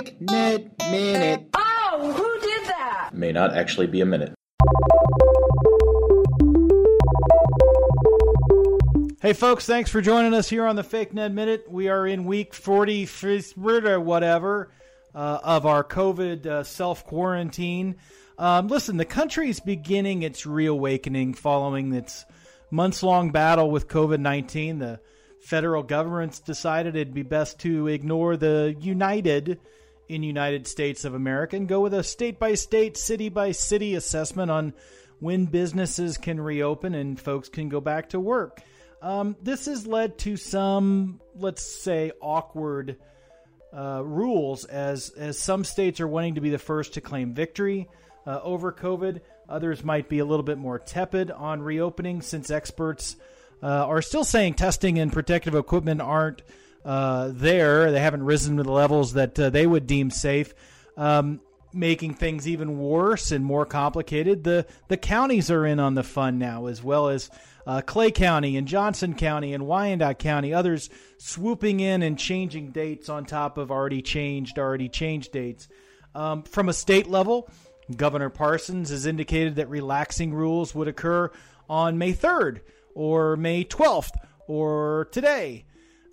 Fake Ned Minute. Oh, who did that? May not actually be a minute. Hey, folks, thanks for joining us here on the Fake Ned Minute. We are in week 40 or whatever uh, of our COVID uh, self quarantine. Um, listen, the country is beginning its reawakening following its months long battle with COVID 19. The federal government's decided it'd be best to ignore the united in United States of America and go with a state by state, city by city assessment on when businesses can reopen and folks can go back to work. Um, this has led to some, let's say, awkward uh, rules as as some states are wanting to be the first to claim victory uh, over COVID. Others might be a little bit more tepid on reopening, since experts uh, are still saying testing and protective equipment aren't uh, there. They haven't risen to the levels that uh, they would deem safe. Um, making things even worse and more complicated. The the counties are in on the fun now, as well as uh, Clay County and Johnson County and Wyandotte County. Others swooping in and changing dates on top of already changed, already changed dates. Um, from a state level, Governor Parsons has indicated that relaxing rules would occur on May 3rd or May 12th or today.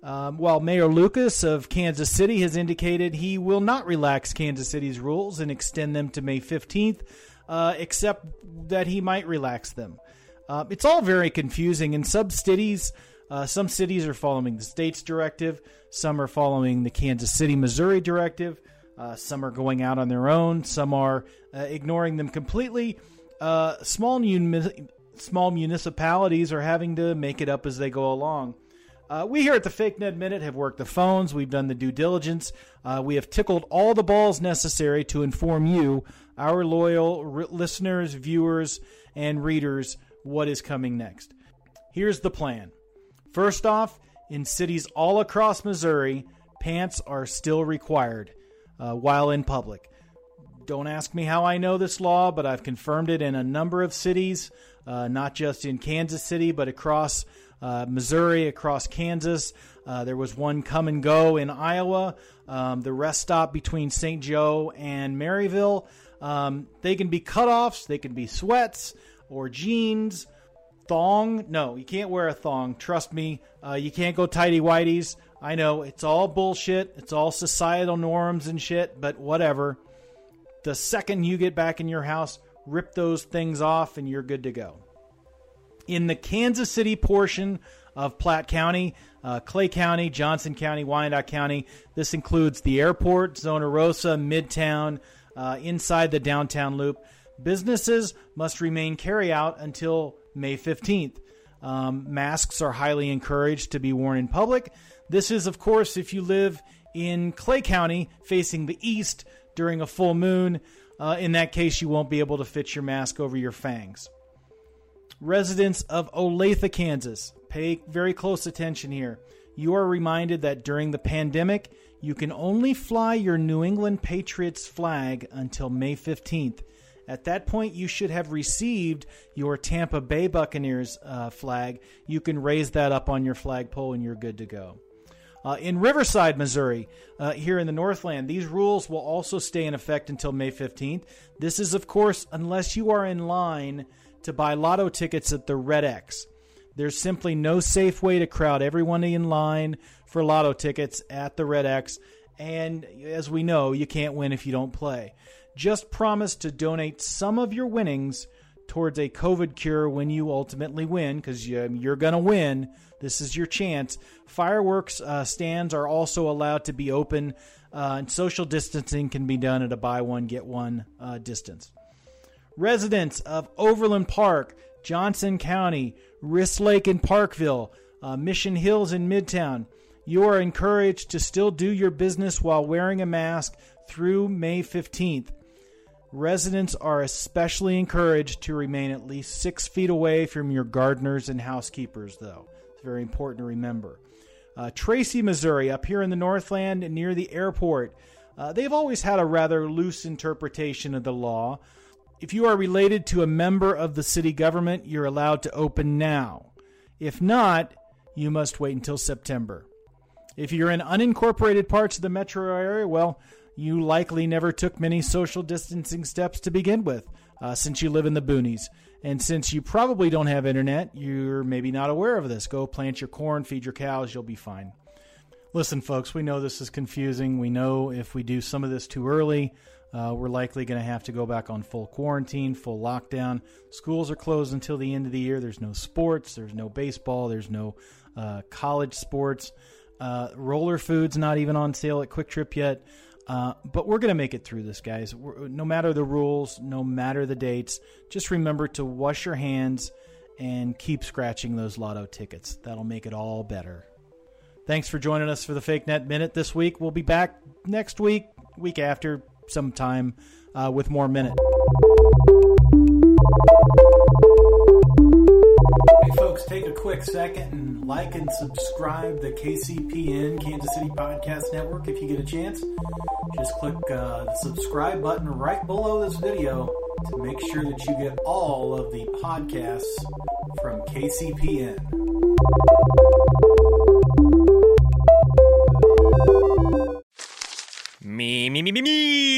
Um, while Mayor Lucas of Kansas City has indicated he will not relax Kansas City's rules and extend them to May 15th, uh, except that he might relax them. Uh, it's all very confusing. In some cities, uh, some cities are following the state's directive, some are following the Kansas City, Missouri directive, uh, some are going out on their own, some are uh, ignoring them completely. Uh, small, small municipalities are having to make it up as they go along. Uh, we here at the Fake Ned Minute have worked the phones. We've done the due diligence. Uh, we have tickled all the balls necessary to inform you, our loyal listeners, viewers, and readers, what is coming next. Here's the plan. First off, in cities all across Missouri, pants are still required uh, while in public. Don't ask me how I know this law, but I've confirmed it in a number of cities, uh, not just in Kansas City, but across uh, Missouri, across Kansas. Uh, there was one come and go in Iowa. Um, the rest stop between St. Joe and Maryville. Um, they can be cutoffs, they can be sweats or jeans. Thong? No, you can't wear a thong. Trust me. Uh, you can't go tidy whities. I know it's all bullshit. It's all societal norms and shit, but whatever. The second you get back in your house, rip those things off and you're good to go in the Kansas City portion of Platte County, uh, Clay County, Johnson County, Wyandotte County. This includes the airport, Zona Rosa, Midtown, uh, inside the downtown loop. Businesses must remain carry out until May 15th. Um, masks are highly encouraged to be worn in public. This is, of course, if you live in Clay County facing the east during a full moon. Uh, in that case, you won't be able to fit your mask over your fangs. Residents of Olathe, Kansas, pay very close attention here. You are reminded that during the pandemic, you can only fly your New England Patriots flag until May 15th. At that point, you should have received your Tampa Bay Buccaneers uh, flag. You can raise that up on your flagpole and you're good to go. Uh, in Riverside, Missouri, uh, here in the Northland, these rules will also stay in effect until May 15th. This is, of course, unless you are in line to buy lotto tickets at the Red X. There's simply no safe way to crowd everyone in line for lotto tickets at the Red X. And as we know, you can't win if you don't play. Just promise to donate some of your winnings towards a COVID cure when you ultimately win, because you, are going to win. This is your chance. Fireworks uh, stands are also allowed to be open, uh, and social distancing can be done at a buy one, get one uh, distance. Residents of Overland Park, Johnson County, Riss Lake in Parkville, uh, Mission Hills in Midtown, you are encouraged to still do your business while wearing a mask through May 15th. Residents are especially encouraged to remain at least six feet away from your gardeners and housekeepers, though. It's very important to remember. Uh, Tracy, Missouri, up here in the Northland near the airport, uh, they've always had a rather loose interpretation of the law. If you are related to a member of the city government, you're allowed to open now. If not, you must wait until September. If you're in unincorporated parts of the metro area, well, you likely never took many social distancing steps to begin with, uh, since you live in the boonies. And since you probably don't have internet, you're maybe not aware of this. Go plant your corn, feed your cows, you'll be fine. Listen, folks, we know this is confusing. We know if we do some of this too early, uh, we're likely going to have to go back on full quarantine, full lockdown. Schools are closed until the end of the year. There's no sports, there's no baseball, there's no uh, college sports. Uh, roller food's not even on sale at QuikTrip yet. Uh, but we're going to make it through this, guys. We're, no matter the rules, no matter the dates, just remember to wash your hands and keep scratching those lotto tickets. That'll make it all better. Thanks for joining us for the Fake Ned Minute this week. We'll be back next week, week after, sometime uh, with more Minute. Hey, folks, take a quick second and like and subscribe the KCPN Kansas City Podcast Network if you get a chance. Just click uh, the subscribe button right below this video to make sure that you get all of the podcasts from KCPN. Me, me, me, me, me,